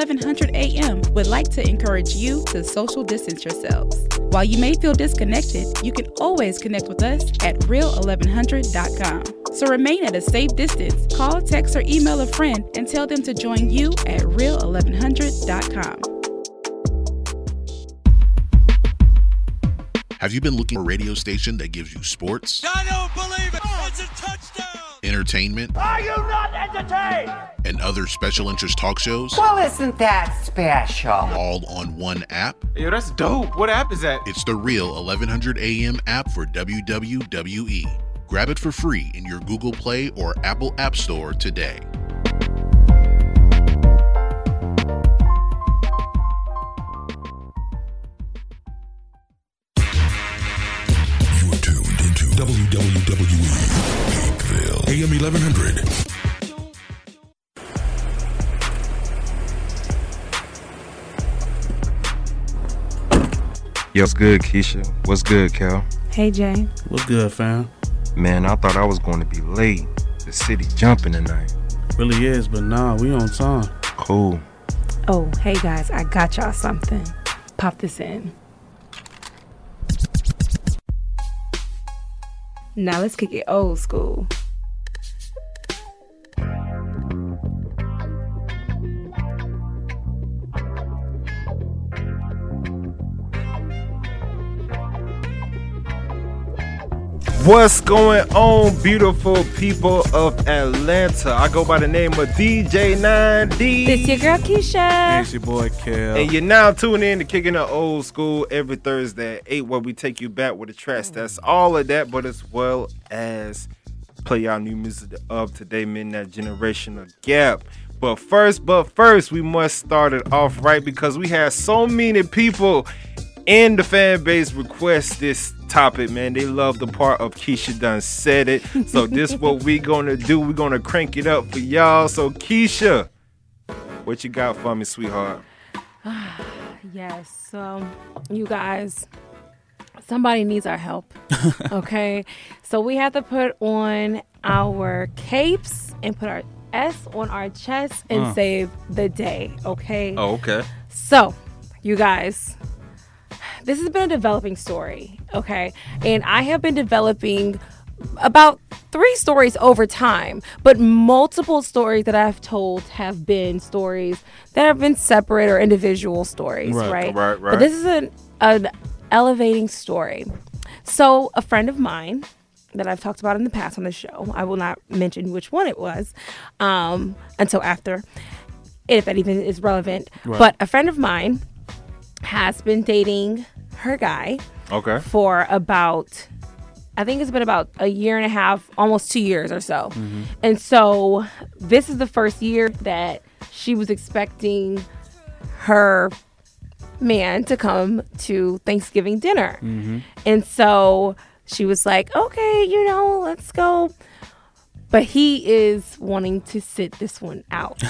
1100 AM would like to encourage you to social distance yourselves. While you may feel disconnected, you can always connect with us at real1100.com. So remain at a safe distance. Call, text, or email a friend and tell them to join you at real1100.com. Have you been looking for a radio station that gives you sports? I don't believe Entertainment? Are you not entertained? And other special interest talk shows? Well, isn't that special? All on one app? Yo, that's dope. What app is that? It's the Real 1100 AM app for WWE. Grab it for free in your Google Play or Apple App Store today. WWE Peakville, AM 1100. Yo, what's good, Keisha? What's good, Cal? Hey, Jay. What's good, fam? Man, I thought I was going to be late. The city jumping tonight. Really is, but nah, we on time. Cool. Oh, hey guys, I got y'all something. Pop this in. Now let's kick it old school. What's going on, beautiful people of Atlanta? I go by the name of DJ 9D. This is your girl Keisha. It's your boy, Kel. And you're now tuning in to Kicking the Old School every Thursday at 8, where we take you back with the tracks. That's all of that, but as well as play our new music of today, men that generational gap. But first, but first, we must start it off right because we have so many people in the fan base request this topic, man. They love the part of Keisha done said it. So this what we gonna do. We're gonna crank it up for y'all. So Keisha, what you got for me, sweetheart? Yes, so you guys, somebody needs our help. okay, so we have to put on our capes and put our S on our chest and Uh. save the day. Okay. Oh, okay. So, you guys, this has been a developing story, okay? And I have been developing about three stories over time, but multiple stories that I've told have been stories that have been separate or individual stories, Right, right? right, right. But this is an, an elevating story. So, a friend of mine that I've talked about in the past on the show, I will not mention which one it was um, until after, if it even is relevant. Right. But a friend of mine has been dating her guy Okay. for about I think it's been about a year and a half, almost two years or so. Mm-hmm. And so this is the first year that she was expecting her man to come to Thanksgiving dinner. Mm-hmm. And so she was like, okay, you know, let's go. But he is wanting to sit this one out.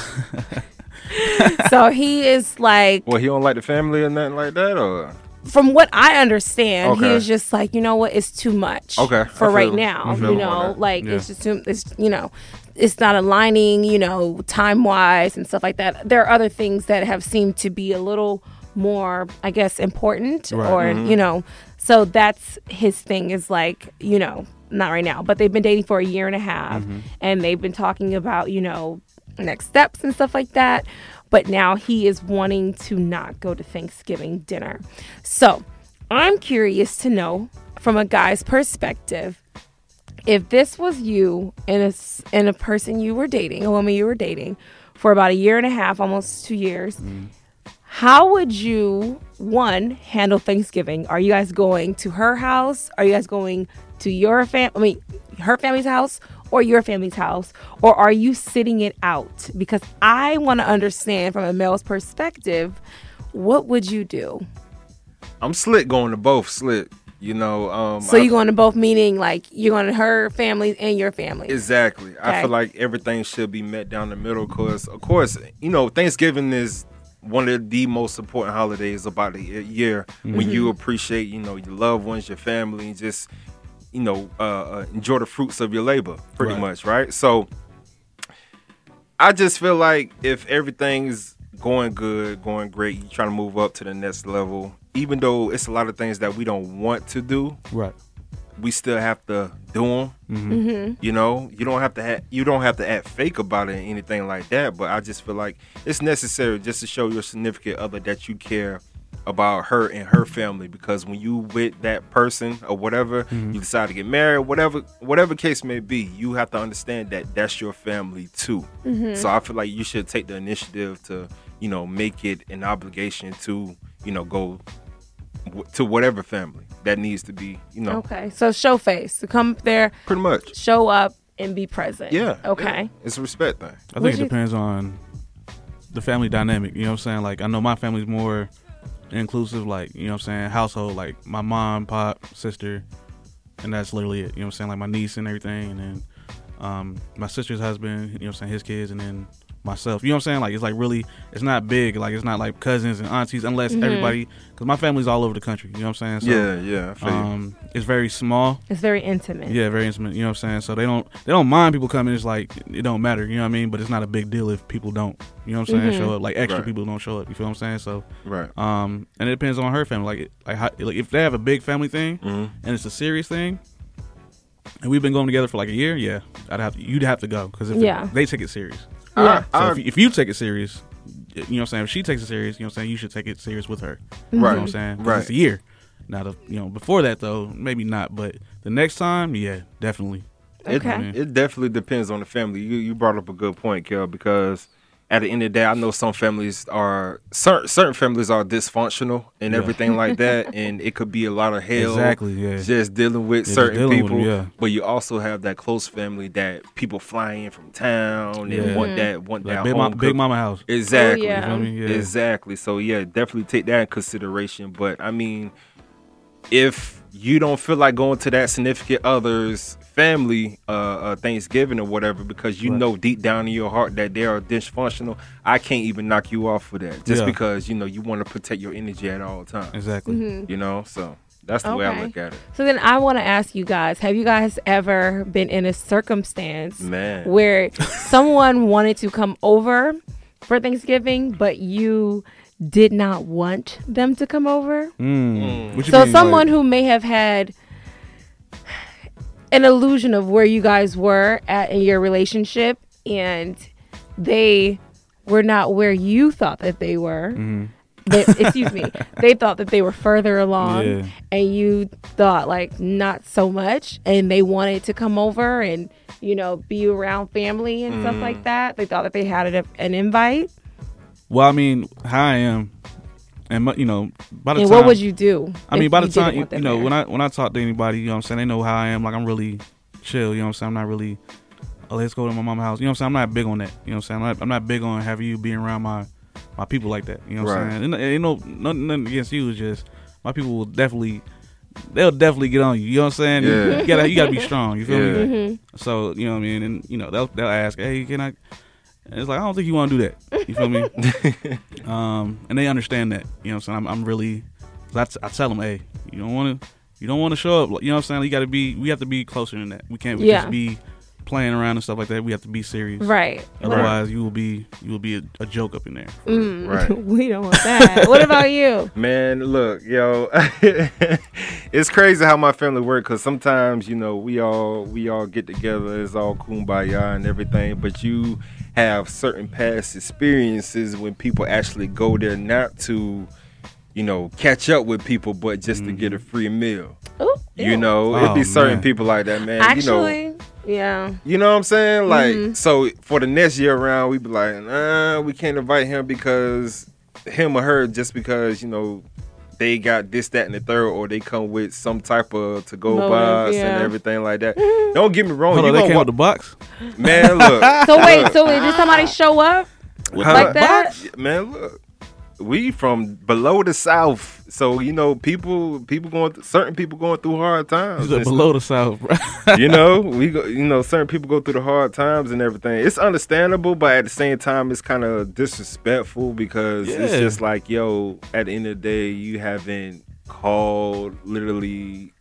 so he is like, Well, he don't like the family or nothing like that, or from what I understand, he Okay. is just like, you know what, it's too much. Okay, For feel- right now, you know, like Yeah. it's just too, it's you know, it's not aligning, you know, time wise and stuff like that. There are other things that have seemed to be a little more, I guess, important, Right. or Mm-hmm. you know, so that's his thing is like, you know, not right now, but they've been dating for a year and a half, Mm-hmm. and they've been talking about, you know, next steps and stuff like that. But now he is wanting to not go to Thanksgiving dinner. So I'm curious to know from a guy's perspective if this was you and a, and a person you were dating, a woman you were dating for about a year and a half, almost two years, how would you, one, handle Thanksgiving? Are you guys going to her house? Are you guys going to your fam? I mean, her family's house or your family's house? Or are you sitting it out? Because I want to understand from a male's perspective, what would you do? I'm slick going to both slick. You know, um, So you're going to both, meaning like you're going to her family and your family. Exactly. I feel like everything should be met down the middle because, of course, you know, Thanksgiving is one of the most important holidays about the ye- year when you Mm-hmm. appreciate, you know, your loved ones, your family, and just, you know, uh, uh, enjoy the fruits of your labor, pretty Right. much, right? So I just feel like if everything's going good, going great. You trying to move up to the next level. Even though it's a lot of things that we don't want to do, Right. we still have to do them. Mm-hmm. You know, you don't have to ha- you don't have to act fake about it or anything like that. But I just feel like it's necessary just to show your significant other that you care about her and her family. Because when you with that person or whatever, mm-hmm. you decide to get married, whatever whatever case may be, you have to understand that that's your family too. Mm-hmm. So I feel like you should take the initiative to you know make it an obligation to you know go w- to whatever family that needs to be you know Okay. So show face. To come there, pretty much. show up, and be present. Yeah. Okay. yeah. It's a respect thing. I Would think it you- depends on the family dynamic. You know what I'm saying? Like I know my family's more inclusive. Like you know what I'm saying? Household. Like my mom, pop, sister, and that's literally it. You know what I'm saying? Like my niece and everything, and then um, my sister's husband. You know what I'm saying? His kids, and then myself. You know what I'm saying? Like it's like really, it's not big. Like it's not like cousins and aunties, unless Mm-hmm. everybody. Because my family's all over the country. You know what I'm saying? So, yeah, yeah. I feel you. Um, it's very small. It's very intimate. Yeah, very intimate. You know what I'm saying? So they don't they don't mind people coming. It's like it don't matter. You know what I mean? But it's not a big deal if people don't. You know what I'm saying? Show up like extra Right. people don't show up. You feel what I'm saying? So right. um, and it depends on her family. Like it- like how, like if they have a big family thing Mhm. and it's a serious thing, and we've been going together for like a year, yeah, I'd have to, you'd have to go because if it- Yeah. they take it serious. Yeah. I- So if, uh, you- if you take it serious, you know what I'm saying. If she takes it serious, you know what I'm saying. You should take it serious with her. You know Right. what I'm saying? 'Cause Right. It's a year. Now, the, you know, before that though, maybe not. But the next time, yeah, definitely. It, Okay. it definitely depends on the family. You you brought up a good point, Kel, because at the end of the day, I know some families are certain certain families are dysfunctional and Yeah. everything like that, and it could be a lot of hell. Exactly, yeah. Just dealing with just certain dealing with people, them, yeah. but you also have that close family that people fly in from town and Yeah. want that mm-hmm. want Like that big, home mom, big mama house. Exactly. Oh, yeah. You feel me? Yeah. Exactly. So yeah, definitely take that in consideration. But I mean, if you don't feel like going to that significant other's family uh, uh Thanksgiving or whatever because you Right. know deep down in your heart that they are dysfunctional, I can't even knock you off for that. Just Yeah. because you know you want to protect your energy at all times. Exactly. You know, so that's the way I look at it. So then I want to ask you guys, have you guys ever been in a circumstance Man. where someone wanted to come over for Thanksgiving, but you did not want them to come over? Mm. What you So mean, someone like- who may have had an illusion of where you guys were at in your relationship and they were not where you thought that they were. Mm-hmm. They, excuse me. They thought that they were further along Yeah. and you thought like not so much and they wanted to come over and you know be around family and stuff Mm. like that. They thought that they had an, an invite. Well, I mean, how I am, and you know, by the And time what would you do? I mean, by the time you, you know, there? when I when I talk to anybody, you know, what I'm saying they know how I am. Like I'm really chill. You know, what I'm saying I'm not really. Oh, let's go to my mama's house. You know, what I'm saying I'm not big on that. You know, what I'm saying I'm not, I'm not big on having you being around my my people like that. You know, what Right. I'm saying and, ain't no nothing, nothing against you. It's just my people will definitely. They'll definitely get on you. You know what I'm saying? Yeah. You gotta, you gotta be strong. You feel Yeah. me? Mm-hmm. So you know what I mean, and you know they'll they'll ask, hey, can I? And it's like I don't think you want to do that. You feel me? um, and they understand that. You know what I'm saying? I'm, I'm really. I, t- I tell them, hey, you don't want to, you don't want to show up. You know what I'm saying? You got to be. We have to be closer than that. We can't Yeah. just be playing around and stuff like that. We have to be serious. right. Otherwise, you will be you will be a, a joke up in there. Mm, Right. we don't want that. what about you? Man, look, yo, it's crazy how my family work because sometimes you know we all we all get together, it's all kumbaya and everything, but you have certain past experiences when people actually go there not to, you know, catch up with people, but just to get a free meal. Ooh, You ew. know, Oh, it'd be certain man. people like that, man. Actually, you know, yeah. you know what I'm saying? Like, Mhm. so for the next year around, we'd be like, nah, we can't invite him because him or her just because you know they got this, that, and the third, or they come with some type of to go Motive, box yeah. and everything like that. Don't get me wrong, Hold you on, they gonna came wa- with the box. man. Look, So wait, so wait, did somebody show up? with like the- that? man. Look, we from below the south, so you know people, people going, th- certain people going through hard times. Below the south, bro. you know, we go, you know, certain people go through the hard times and everything. It's understandable, but at the same time, it's kind of disrespectful because it's just like, yo, at the end of the day, you haven't called literally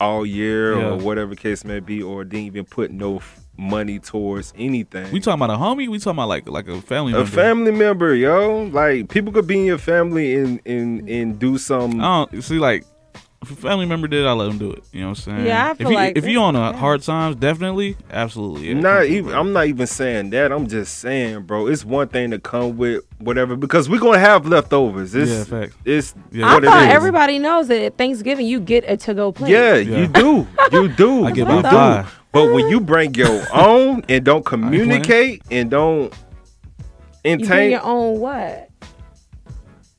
all year Yeah. or whatever case may be, or didn't even put no f- money towards anything. We talking about a homie? We talking about like like a family a member? family member, yo. Like people could be in your family and and and do some. I don't see like if a family member did, I let them do it. You know what I'm saying? Yeah, I if you, like if you on a yeah. hard times, definitely, absolutely. Yeah, not even. through, I'm not even saying that. I'm just saying, bro. It's one thing to come with whatever because we're gonna have leftovers. It's, Yeah, fact. It's Yeah. I what it thought is. everybody knows that at Thanksgiving you get a to go plate. Yeah, Yeah. you do. You do. I get you do. five. But when you bring your own and don't communicate and don't You bring intake your own what?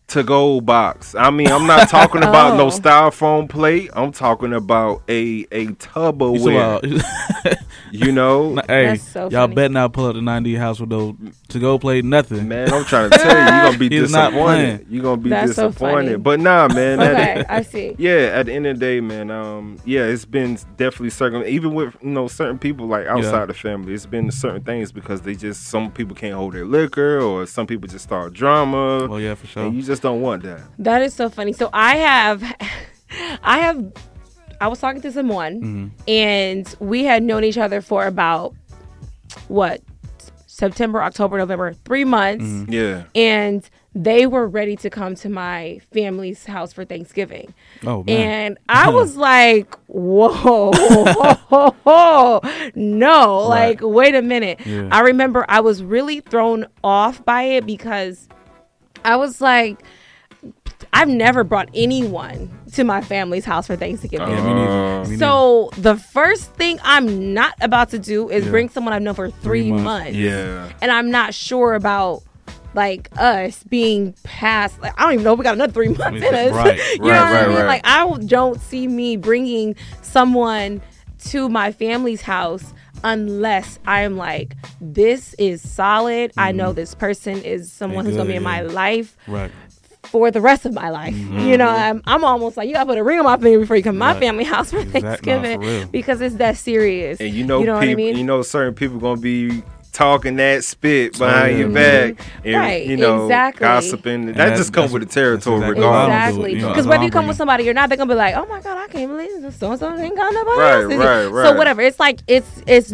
To go box. I mean, I'm not talking about no Oh. styrofoam plate. I'm talking about a a You Tupperware. talking about- You know, hey, That's so y'all funny. better not pull up the 90 house with no to go play nothing. man, I'm trying to tell you, you're gonna be He's disappointed. You're gonna be That's disappointed. funny. but nah, man. that- Okay, I see. yeah, at the end of the day, man, um, yeah, it's been definitely certain even with you know certain people like outside Yeah. the family, it's been certain things because they just some people can't hold their liquor or some people just start drama. Well, yeah, for sure. And you just don't want that. That is so funny. So I have, I have, I was talking to someone, Mm-hmm. and we had known each other for about what September, October, November, three months, Mm-hmm. Yeah. and they were ready to come to my family's house for Thanksgiving. oh man, And I was like, whoa, whoa, whoa, no, like, wait a minute. Yeah. I remember I was really thrown off by it because I was like, I've never brought anyone to my family's house for Thanksgiving. yeah, me neither. Me neither. So the first thing I'm not about to do is Yeah. bring someone I've known for three, months. months. Yeah. And I'm not sure about like us being past like I don't even know if we got another three months in us. Right, you know right, what I mean? right. Like I don't see me bringing someone to my family's house unless I'm like this is solid. I know this person is someone who's going to be in Mm-hmm. my life right. for the rest of my life. You know, I'm, I'm almost like you got to put a ring on my finger before you come to my Mm-hmm. Right. family house for Exact- nah, Thanksgiving for because it's that serious. And you know, you know people, what I mean? you know, certain people gonna be talking that spit behind yeah. your mm-hmm. back, and Right, you know, exactly. gossiping. That, that- just comes with the territory, exactly why I don't regardless. do Exactly. you know, Because whether you come with bringing. somebody or not, they're gonna be like, "Oh my god, I can't believe this. so and so ain't got nobody Right, else." is right, right. So whatever. It's like it's it's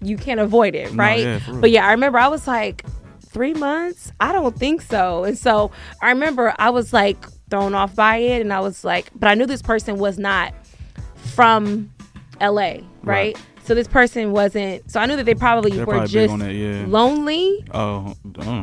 you can't avoid it, No, right? yeah, but yeah, I remember I was like, three months? I don't think so. And so I remember I was like thrown off by it, and I was like, but I knew this person was not from L.A. Right. So this person wasn't. So I knew that they probably They're were probably just that, yeah. lonely. Oh.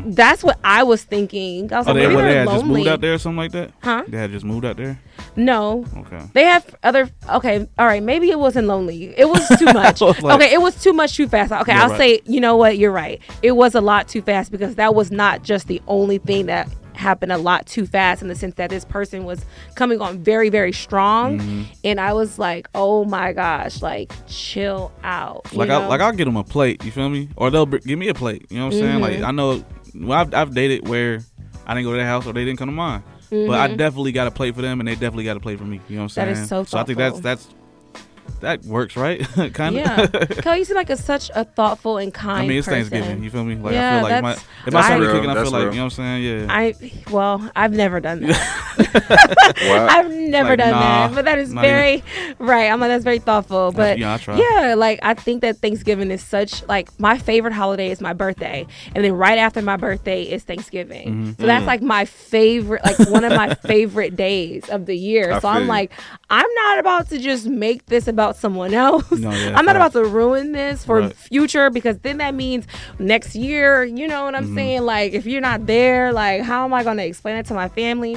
That's what I was thinking. I was Oh, like, they, maybe what, they just lonely. moved out there or something like that? Huh? They had just moved out there? No. Okay. They have other. Okay, all right. Maybe it wasn't lonely. It was too much. Was like- okay, it was too much too fast. Okay, I'll right. say. You know what? You're right. It was a lot too fast because that was not just the only thing that happened a lot too fast in the sense that this person was coming on very very strong Mm-hmm. and i was like oh my gosh like chill out Like know? I like I'll get them a plate. You feel me? Or they'll br- give me a plate. You know what I'm saying? Like Mm-hmm. I know well, I've, I've dated where I didn't go to their house or they didn't come to mine. But I definitely got a plate for them and they definitely got a plate for me. You know what I'm Mm-hmm. Saying? is so So I think that's that's that works, right? kind of. yeah Kelly, you seem like a, such a thoughtful and kind I mean, it's person. Thanksgiving. You feel me? Like Yeah, I feel like my that's- if my I- stomach Real, kicking, I that's feel like you know what I'm saying. Yeah. I well, I've never done that. I've never Like, done nah, that, but that is not very right. I'm like that's very thoughtful, but yeah, I try. yeah, like I think that Thanksgiving is such like my favorite holiday is my birthday, and then right after my birthday is Thanksgiving. Mm-hmm. So that's like my favorite, like one of my favorite days of the year. I so I'm you. like, I'm not about to just make this about someone else. No, yeah, I'm not about to ruin this for Right. future because then that means next year. You know what I'm Mm-hmm. saying? Like if you're not there, like how am I going to explain it to my family?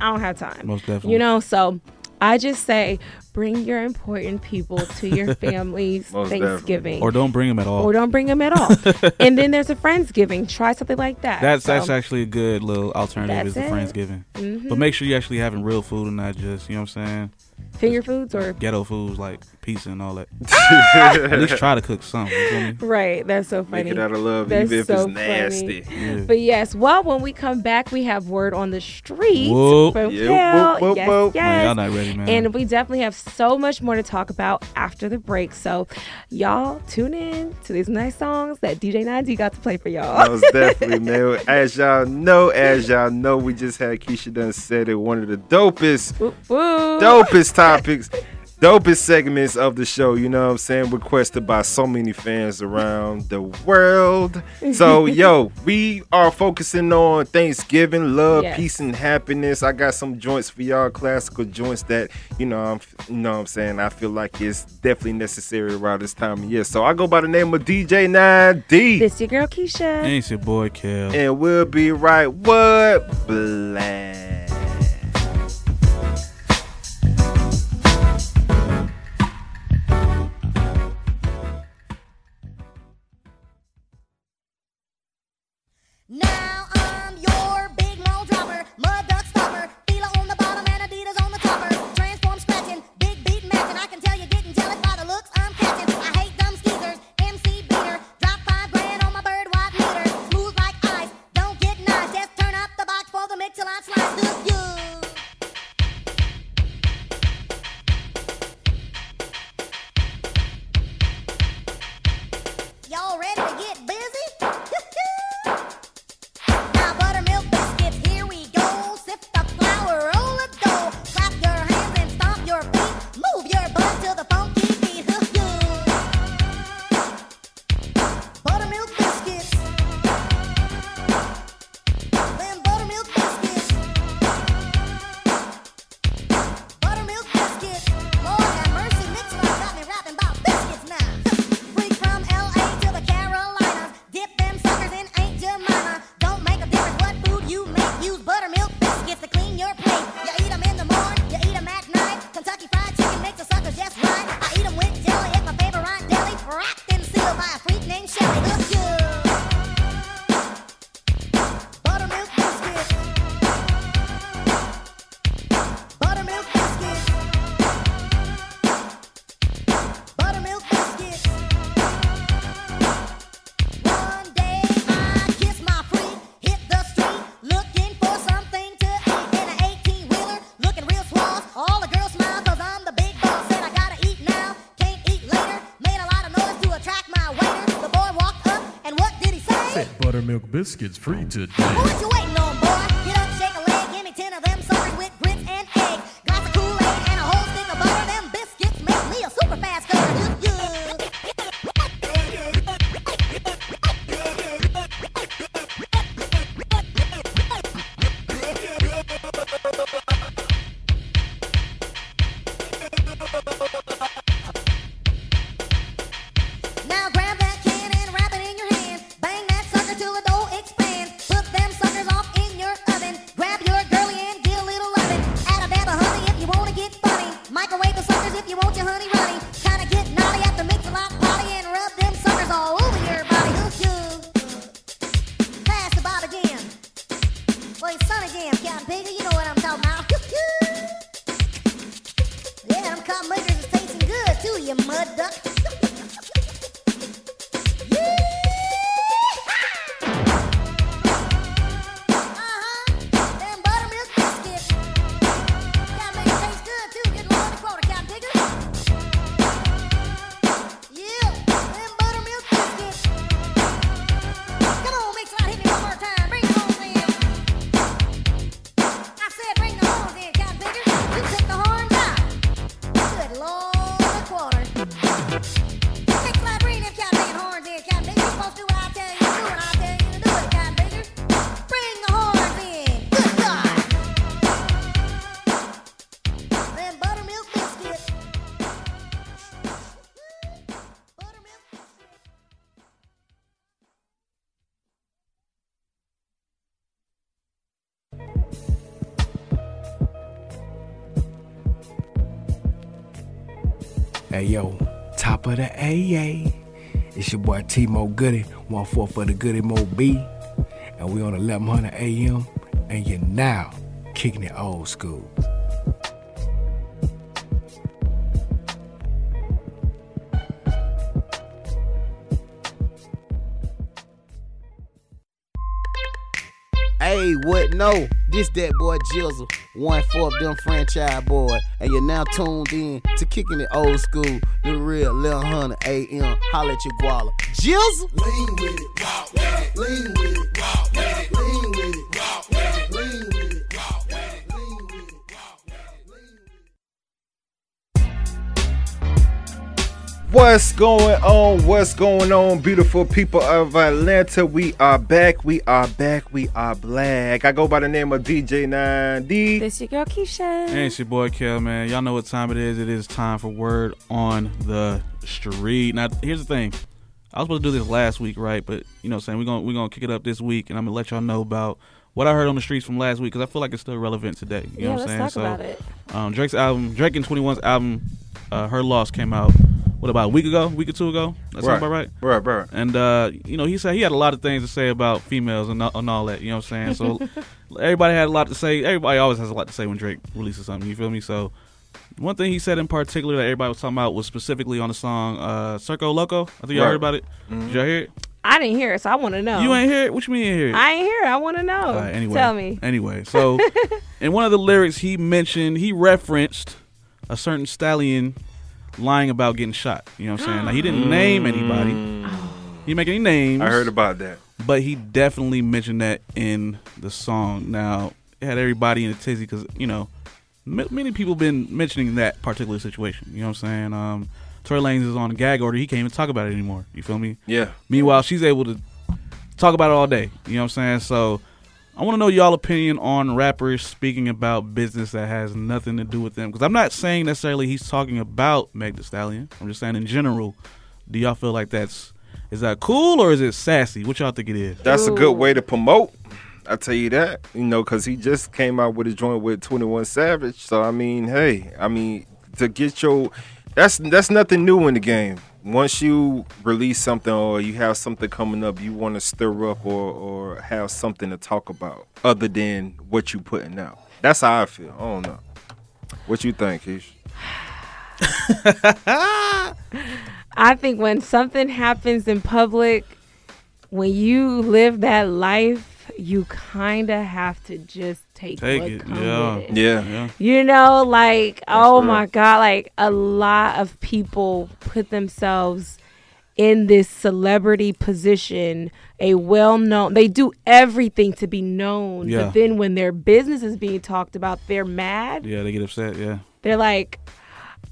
I don't have time. Most definitely. You know, so I just say bring your important people to your family's Most Thanksgiving. or don't bring them at all. Or don't bring them at all. and then there's a Friendsgiving. Try something like that. That's So, that's actually a good little alternative is the it. Friendsgiving. Mhm. But make sure you're actually having real food and not just, you know what I'm saying, finger foods or ghetto foods like pizza and all that. At least try to cook something. You feel me? right. That's so funny. Make it out of love, That's even if so it's funny. nasty. Yeah. But yes, well, when we come back, we have word on the street Whoop. from Yep, Kel. whoop, whoop, yes, whoop. yes. Man, y'all not ready, man. And we definitely have so much more to talk about after the break. So, y'all tune in to these nice songs that DJ 9D got to play for y'all. Most definitely, man. As y'all know, as y'all know, we just had Keisha done said it. One of the dopest, Woo, woo. dopest topics, dopest segments of the show, you know what I'm saying? Requested by so many fans around the world. So, yo, we are focusing on Thanksgiving, love, yes. peace, and happiness. I got some joints for y'all, classical joints that, you know, I'm, you know what I'm saying? I feel like it's definitely necessary around this time of year. So, I go by the name of DJ 9D. This your girl, Keisha. And it's your boy, Kel. And we'll be right what? blast! biscuits free today. Hey yo, top of the AA. It's your boy T-Mo Goodie, one four for the Goodie Mob, and we on 1100 AM, and you're now kicking it old school. What No, this that boy Jizzle, one fourth them franchise boy, and you're now tuned in to kicking it old school, the real 1100 AM. Holla at your guala, Jizzle. Lean with it, walk with it, lean with it, walk with it. What's going on? What's going on, beautiful people of Atlanta? We are back. We are back. We are black. I go by the name of DJ 9D. This your girl Keisha. Hey, it's your boy Kel, man. Y'all know what time it is. It is time for Word on the Street. Now, here's the thing. I was supposed to do this last week, right? But you know, what I'm saying we're gonna we're gonna kick it up this week, and I'm gonna let y'all know about what I heard on the streets from last week because I feel like it's still relevant today. You Yeah, know what I'm saying? talk about it. Um, Drake's album, Drake and 21's album, uh, Her Loss came out. What about a week ago? Week or two ago? That sound Right. about right? Right, right. And uh, you know, he said he had a lot of things to say about females and, all- and all that. You know what I'm saying? So everybody had a lot to say. Everybody always has a lot to say when Drake releases something. You feel me? So one thing he said in particular that everybody was talking about was specifically on the song uh, "Circo Loco." I think y'all Right. heard about it. Did y'all hear it? I didn't hear it, so I want to know. You ain't hear it? What you mean you hear it? I ain't hear it. I want to know. All right, anyway, Tell me. Anyway, so in one of the lyrics, he mentioned he referenced a certain stallion lying about getting shot. You know what I'm saying? Now he didn't name anybody. He didn't make any names. Mm. I heard about that. but he definitely mentioned that in the song. Now it had everybody in a tizzy because you know m- many people been mentioning that particular situation. You know what I'm saying? Um, Tory Lanez is on a gag order. He can't even talk about it anymore. You feel me? Yeah. Meanwhile, she's able to talk about it all day. You know what I'm saying? So I want to know y'all opinion on rappers speaking about business that has nothing to do with them. Because I'm not saying necessarily he's talking about Meg Thee Stallion. I'm just saying in general. Do y'all feel like that's is that cool or is it sassy? What y'all think it is? That's a good way to promote. I tell you that, you know, because he just came out with a joint with Twenty One Savage. So I mean, hey, I mean, to get your that's that's nothing new in the game. Once you release something or you have something coming up, you want to stir up or or have something to talk about other than what you putting out. That's how I feel. I don't know. What you think, Keish? I think when something happens in public, when you live that life, you kind of have to just take, Take what it. come Yeah. with it. Yeah. Yeah. You know, like, oh real. my God, like a lot of people put themselves in this celebrity position, a well known, they do everything to be known. Yeah. But then when their business is being talked about, they're mad. Yeah, they get upset. Yeah. They're like,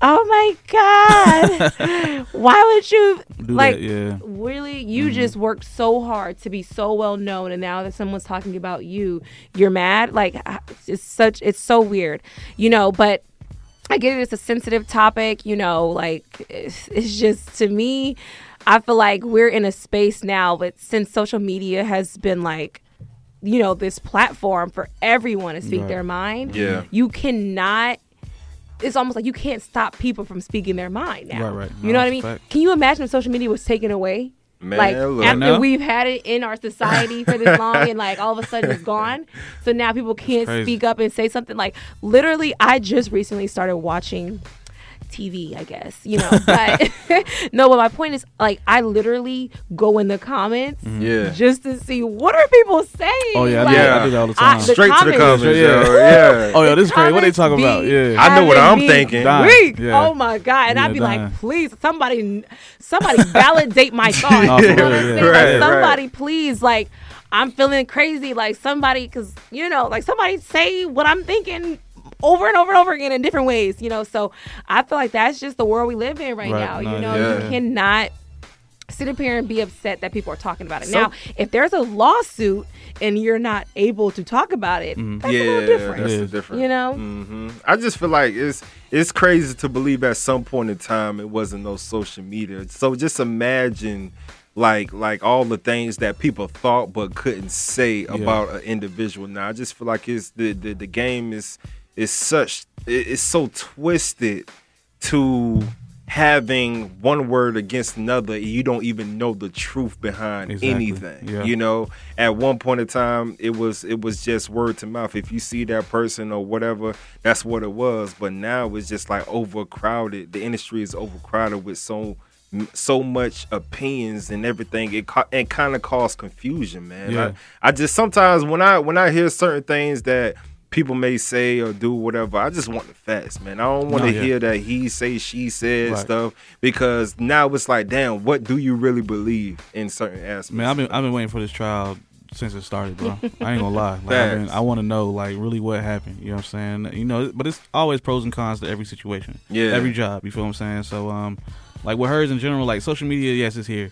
oh my God, why would you, Do like, that, yeah. really you Mhm. just worked so hard to be so well known and now that someone's talking about you you're mad like it's such it's so weird you know but i get it it's a sensitive topic you know like it's, it's just to me i feel like we're in a space now but since social media has been like you know this platform for everyone to speak Right. their mind Yeah. you cannot it's almost like you can't stop people from speaking their mind now. Right, right. You No, know what I mean? fact. Can you imagine if social media was taken away? Man, like after Now? we've had it in our society for this long and like all of a sudden it's gone. So now people can't speak up and say something like literally I just recently started watching TV, I guess, you know. But no, but my point is like I literally go in the comments mm-hmm. Yeah. just to see what are people saying. Oh yeah, I, Like, do, I do that all the time. Straight to the comments, oh, yo. Yeah. Oh yeah, this is crazy. What are they talking about? Yeah. I know what I'm thinking. Weak. Yeah. Oh my god! And Yeah, I'd be dying. like, please, somebody, somebody validate my thoughts. Oh, you for know what I'm yeah. Right, like, right. somebody, please, like, I'm feeling crazy. Like somebody, because you know, like somebody say what I'm thinking over and over and over again in different ways. You know, so I feel like that's just the world we live in right, Right. now. No, you know, yeah. you cannot sit up here and be upset that people are talking about it. So- now, if there's a lawsuit and you're not able to talk about it, Mm-hmm. that's yeah, a little different. that's It the is. difference. You know? hmm I just feel like it's it's crazy to believe at some point in time it wasn't no social media. So just imagine like like all the things that people thought but couldn't say about an individual. Now I just feel like it's the the, the game is is such it's so twisted to having one word against another and you don't even know the truth behind Exactly. anything Yeah. you know at one point in time it was it was just word to mouth if you see that person or whatever that's what it was but now it's just like overcrowded the industry is overcrowded with so so much opinions and everything it ca- it kind of caused confusion man Yeah. I, I just sometimes when i when i hear certain things that people may say or do whatever i just want the facts man i don't want to hear that he say she said Right. stuff because now it's like damn what do you really believe in certain aspects Man, I've been I've been waiting for this trial since it started, bro. I ain't gonna lie. Like, been, Facts. I want to know like really what happened. You know what I'm saying? You know, but it's always pros and cons to every situation. Yeah. Every job. You feel what I'm saying? So um, Like with hers in general, like social media, yes, it's here,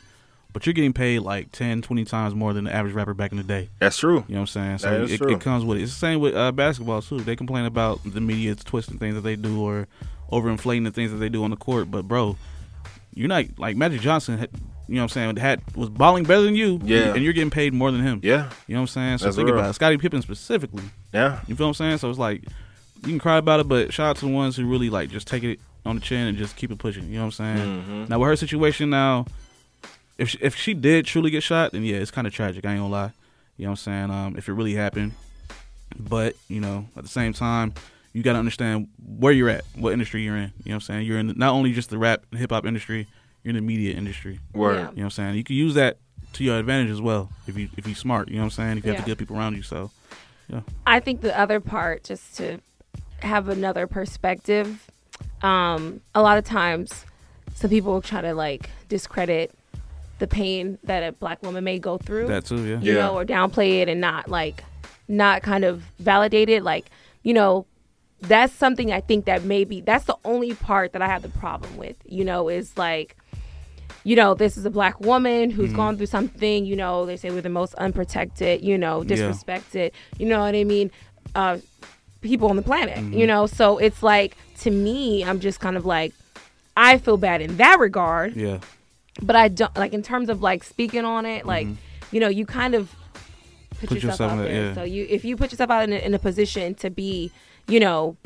but you're getting paid like 10, 20 times more than the average rapper back in the day. That's true. You know what I'm saying? So it, it comes with it. It's the same with uh, basketball too. They complain about the media twisting things that they do or overinflating the things that they do on the court. But bro, you're not like Magic Johnson. had- You know what I'm saying? Had was balling better than you. Yeah. and you're getting paid more than him. Yeah. you know what I'm saying? So That's think real. about it. Scottie Pippen specifically. Yeah. You feel what I'm saying? So it's like you can cry about it, but shout out to the ones who really like just take it on the chin and just keep it pushing. You know what I'm saying? Mhm. Now with her situation now, if she, if she did truly get shot, then yeah, it's kind of tragic. I ain't gonna lie. You know what I'm saying? Um, if it really happened, but you know, at the same time, you got to understand where you're at, what industry you're in. You know what I'm saying? You're in not only just the rap hip hop industry, you're in the media industry. Word. Yeah. You know what I'm saying? You can use that to your advantage as well if you if you're smart. You know what I'm saying? If you have Yeah. the good people around you. So, yeah. I think the other part, just to have another perspective, um, a lot of times some people try to like discredit the pain that a black woman may go through. That too, yeah. You Yeah. know, or downplay it and not like not kind of validate it. Like, you know, that's something I think that maybe that's the only part that I have the problem with, you know, is like you know, this is a black woman who's Mm-hmm. gone through something, you know, they say we're the most unprotected, you know, Yeah. disrespected, you know what I mean? Uh, people on the planet, Mm-hmm. you know? So it's like, to me, I'm just kind of like, I feel bad in that regard, Yeah. But I don't, like, in terms of like speaking on it, like, mm-hmm. you know, you kind of put, Put yourself, yourself out there. yeah. So you, if you put yourself out in a, in a position to be, you know,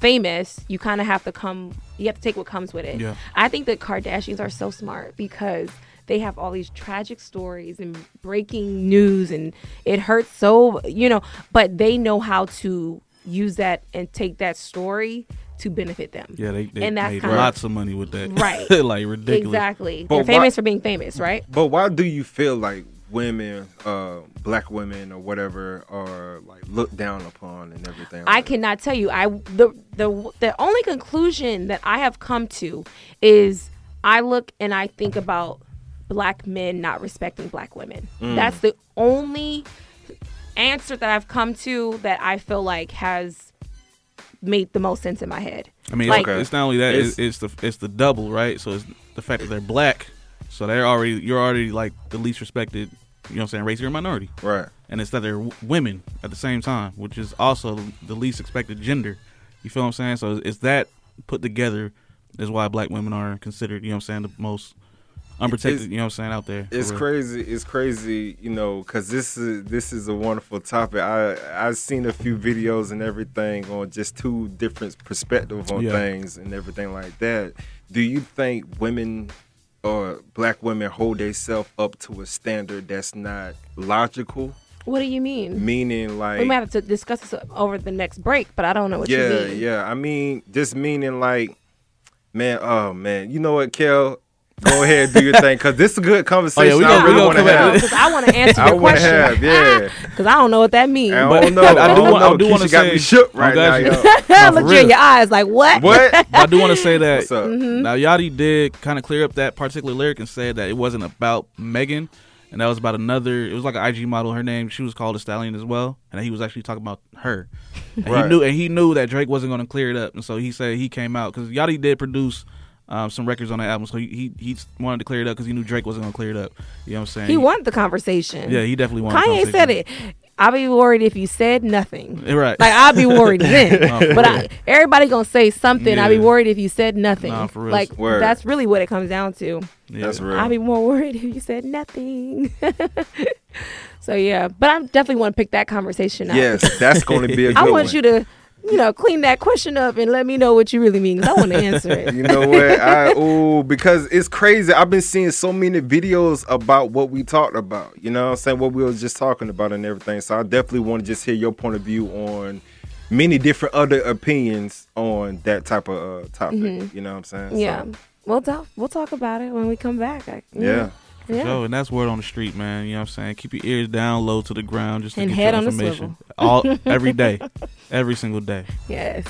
famous, you kind of have to come, you have to take what comes with it. Yeah. I think the Kardashians are so smart because they have all these tragic stories and breaking news, and it hurts so, you know, but they know how to use that and take that story to benefit them. Yeah, they, they and that's made kind lots of money with that. Right. like ridiculous. Exactly. But They're famous for being famous, right? But why do you feel like women, uh, black women or whatever, are like looked down upon and everything? I like cannot tell you. I the the the only conclusion that I have come to is I look and I think about black men not respecting black women. Mm. That's the only answer that I've come to that I feel like has made the most sense in my head. I mean, like it's, it's not only that; it's, It's- it's the it's the double, right? So it's the fact that they're black, so they're already you're already like the least respected. You know what I'm saying? Race or minority, Right. and it's that they're w- women at the same time, which is also the least expected gender. You feel what I'm saying? So it's that put together is why black women are considered, you know what I'm saying, the most unprotected. It's- you know what I'm saying out there. It's crazy. It's crazy, you know, because this is this is a wonderful topic. I I've seen a few videos and everything on just two different perspectives on Yeah. things and everything like that. Do you think women or black women hold themselves up to a standard that's not logical? What do you mean? Meaning, like, we might have to discuss this over the next break, but I don't know what yeah, you mean. yeah. I mean, just meaning like, man, oh man, you know what, Kel? Go ahead, do your thing, cause this is a good conversation. Oh, yeah, we I gonna- we really want to have. to Because I want to answer I your wanna question. have, yeah. Because I don't know what that means. I don't know. I I, do don't want- know. I do wanna Keisha got say- me shook right now, got you. yo. Look you in real. your eyes like, what? What? I do want to say that What's up? Mm-hmm. now Yachty did kind of clear up that particular lyric and said that it wasn't about Megan, and that was about another. It was like an IG model. Her name, she was called a stallion as well, and he was actually talking about her. And Right. He knew, and he knew that Drake wasn't going to clear it up, and so he said he came out because Yachty did produce. Um, some records on the album, so he he, he wanted to clear it up because he knew Drake wasn't gonna clear it up. You know what I'm saying? He wanted the conversation. Yeah, he definitely wanted. the Kanye said it. I'll be worried if you said nothing. Right. Like I'll be worried then. Oh, for but real. I, everybody gonna say something. I'll be worried if you said nothing. Nah, for real. Like Word. that's really what it comes down to. Yeah. That's real. I'll be more worried if you said nothing. so yeah, but I definitely want to pick that conversation up. Yes, that's going to be a good I want one. you to, you know, clean that question up and let me know what you really mean. 'cause I want to answer it. You know what? I ooh, because it's crazy. I've been seeing so many videos about what we talked about. You know what I'm saying? What we was just talking about and everything. So I definitely want to just hear your point of view on many different other opinions on that type of uh, topic. You know what I'm saying? So, Mm-hmm. Yeah, we'll talk. We'll talk about it when we come back. I, yeah. yeah. Yo, and that's word on the street, man. You know what I'm saying? Keep your ears down low to the ground just to And get head your on the information. swivel. All every day. Every single day. Yes.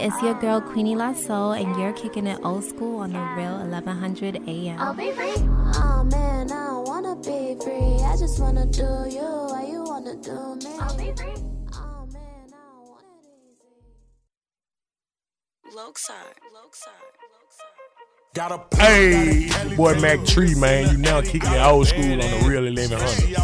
It's your girl Queenie Lasso, and you're kicking it old school on the real 1100 AM. I'll be free. Oh man, I don't wanna be free. I just wanna do you. Why you wanna do me? I'll be free. Oh man, I don't want it Lokeside. Lokeside. Got a hey, boy Mac Tree, man. You now kicking it old school on the real 1100.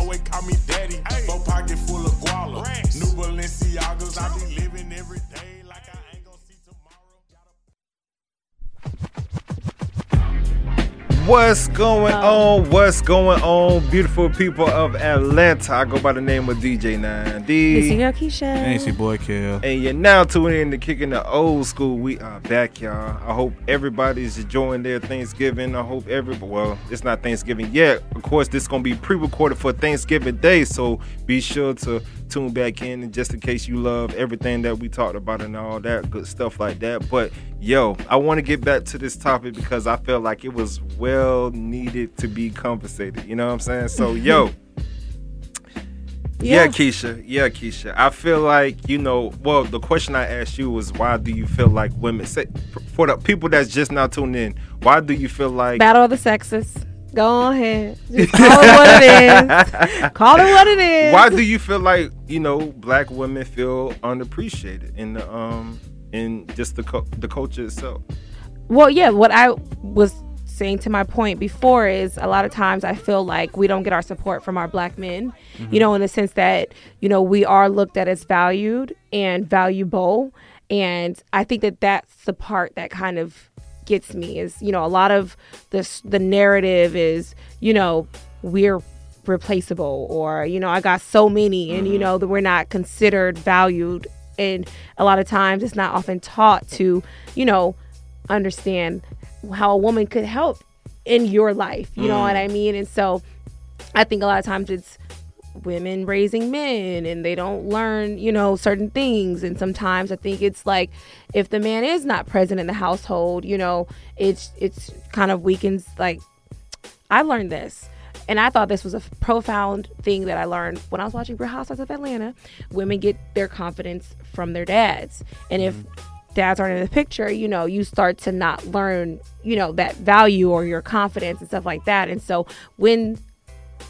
What's going Oh. on? What's going on, beautiful people of Atlanta? I go by the name of DJ 9D. It's your Keisha. And it's your boy Kel. And you're now tuning in to Kicking the Old School. We are back, y'all. I hope everybody's enjoying their Thanksgiving. I hope every well, it's not Thanksgiving yet. Of course, this is gonna be pre-recorded for Thanksgiving Day, so be sure to tune back in and just in case you love everything that we talked about and all that good stuff like that. But yo, I want to get back to this topic because I felt like it was well needed to be compensated. You know what I'm saying? So yo. Yeah. Yeah. Keisha. Yeah, Keisha. I feel like you know. Well, the question I asked you was, why do you feel like women? Say, for the people that's just now tuned in, why do you feel like? Battle of the sexes. Go ahead. Just call it what it is. Call it what it is. Why do you feel like you know black women feel unappreciated in the um in just the co- the culture itself? Well, yeah, what I was saying to my point before is a lot of times I feel like we don't get our support from our black men, you mm-hmm. know, in the sense that, you know, we are looked at as valued and valuable. And I think that that's the part that kind of gets me is, you know, a lot of this, the narrative is, you know, we're replaceable or, you know, I got so many and, you mm-hmm. know, that we're not considered valued. And a lot of times it's not often taught to, you know, understand how a woman could help in your life. You know Mm. what I mean? And so I think a lot of times it's women raising men and they don't learn, you know, certain things. And sometimes I think it's like if the man is not present in the household, you know, it's it's kind of weakens like I learned this. And I thought this was a profound thing that I learned when I was watching Real Housewives of Atlanta. Women get their confidence from their dads. And if dads aren't in the picture, you know, you start to not learn, you know, that value or your confidence and stuff like that. And so when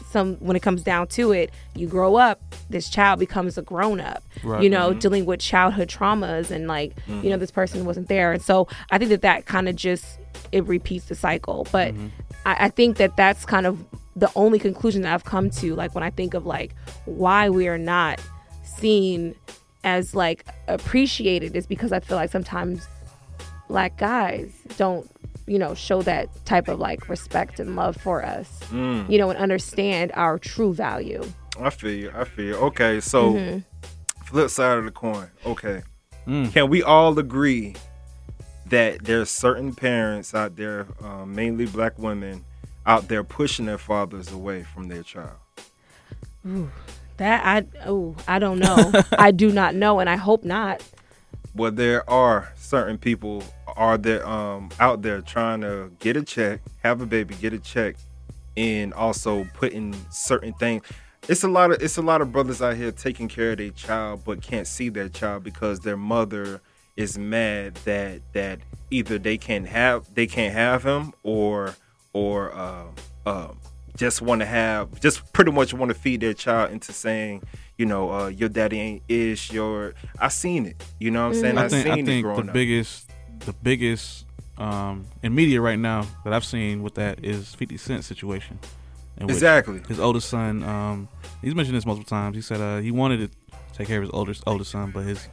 some when it comes down to it, you grow up, this child becomes a grown up. Right. You know, Mhm. dealing with childhood traumas and like, you know, Mhm. this person wasn't there. And so I think that that kind of just it repeats the cycle. But I, I think that that's kind of the only conclusion that I've come to. Like when I think of like why we are not seen as like appreciated is because I feel like sometimes black guys don't you know show that type of like respect and love for us Mm. you know and understand our true value I feel you. I feel you. Okay, so Mhm. flip side of the coin. Okay, Mm. can we all agree that there's certain parents out there, um, mainly black women, out there pushing their fathers away from their child? Ooh, that i oh i don't know i do not know and i hope not Well, there are certain people are there um, out there trying to get a check, have a baby, get a check, and also putting certain things. It's a lot of it's a lot of brothers out here taking care of their child, but can't see their child because their mother is mad that that either they can't have they can't have him or or uh, uh, just want to have just pretty much want to feed their child into saying you know uh, your daddy ain't ish your I seen it you know what I'm saying I I, think, seen I it think growing the up. biggest, the biggest um, in media right now that I've seen with that is Fifty Cent situation. Exactly. His oldest son, um, he's mentioned this multiple times. He said uh, he wanted to take care of his oldest oldest son, but his